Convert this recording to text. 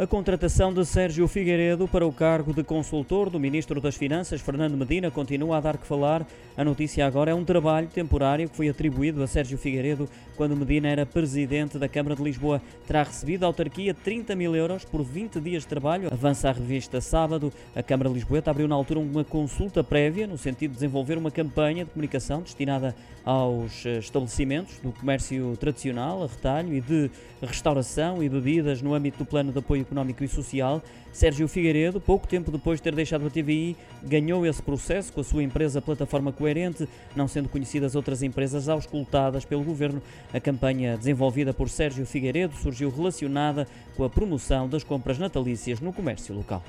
A contratação de Sérgio Figueiredo para o cargo de consultor do Ministro das Finanças, Fernando Medina, continua a dar que falar. A notícia agora é um trabalho temporário que foi atribuído a Sérgio Figueiredo quando Medina era presidente da Câmara de Lisboa. Terá recebido a autarquia 30 mil euros por 20 dias de trabalho. Avança a revista sábado. A Câmara de Lisboa abriu na altura uma consulta prévia no sentido de desenvolver uma campanha de comunicação destinada aos eh, estabelecimentos do comércio tradicional, a retalho e de restauração e bebidas no âmbito do plano de apoio Económico e Social, Sérgio Figueiredo, pouco tempo depois de ter deixado a TVI, ganhou esse processo com a sua empresa Plataforma Coerente, não sendo conhecidas outras empresas auscultadas pelo governo. A campanha desenvolvida por Sérgio Figueiredo surgiu relacionada com a promoção das compras natalícias no comércio local.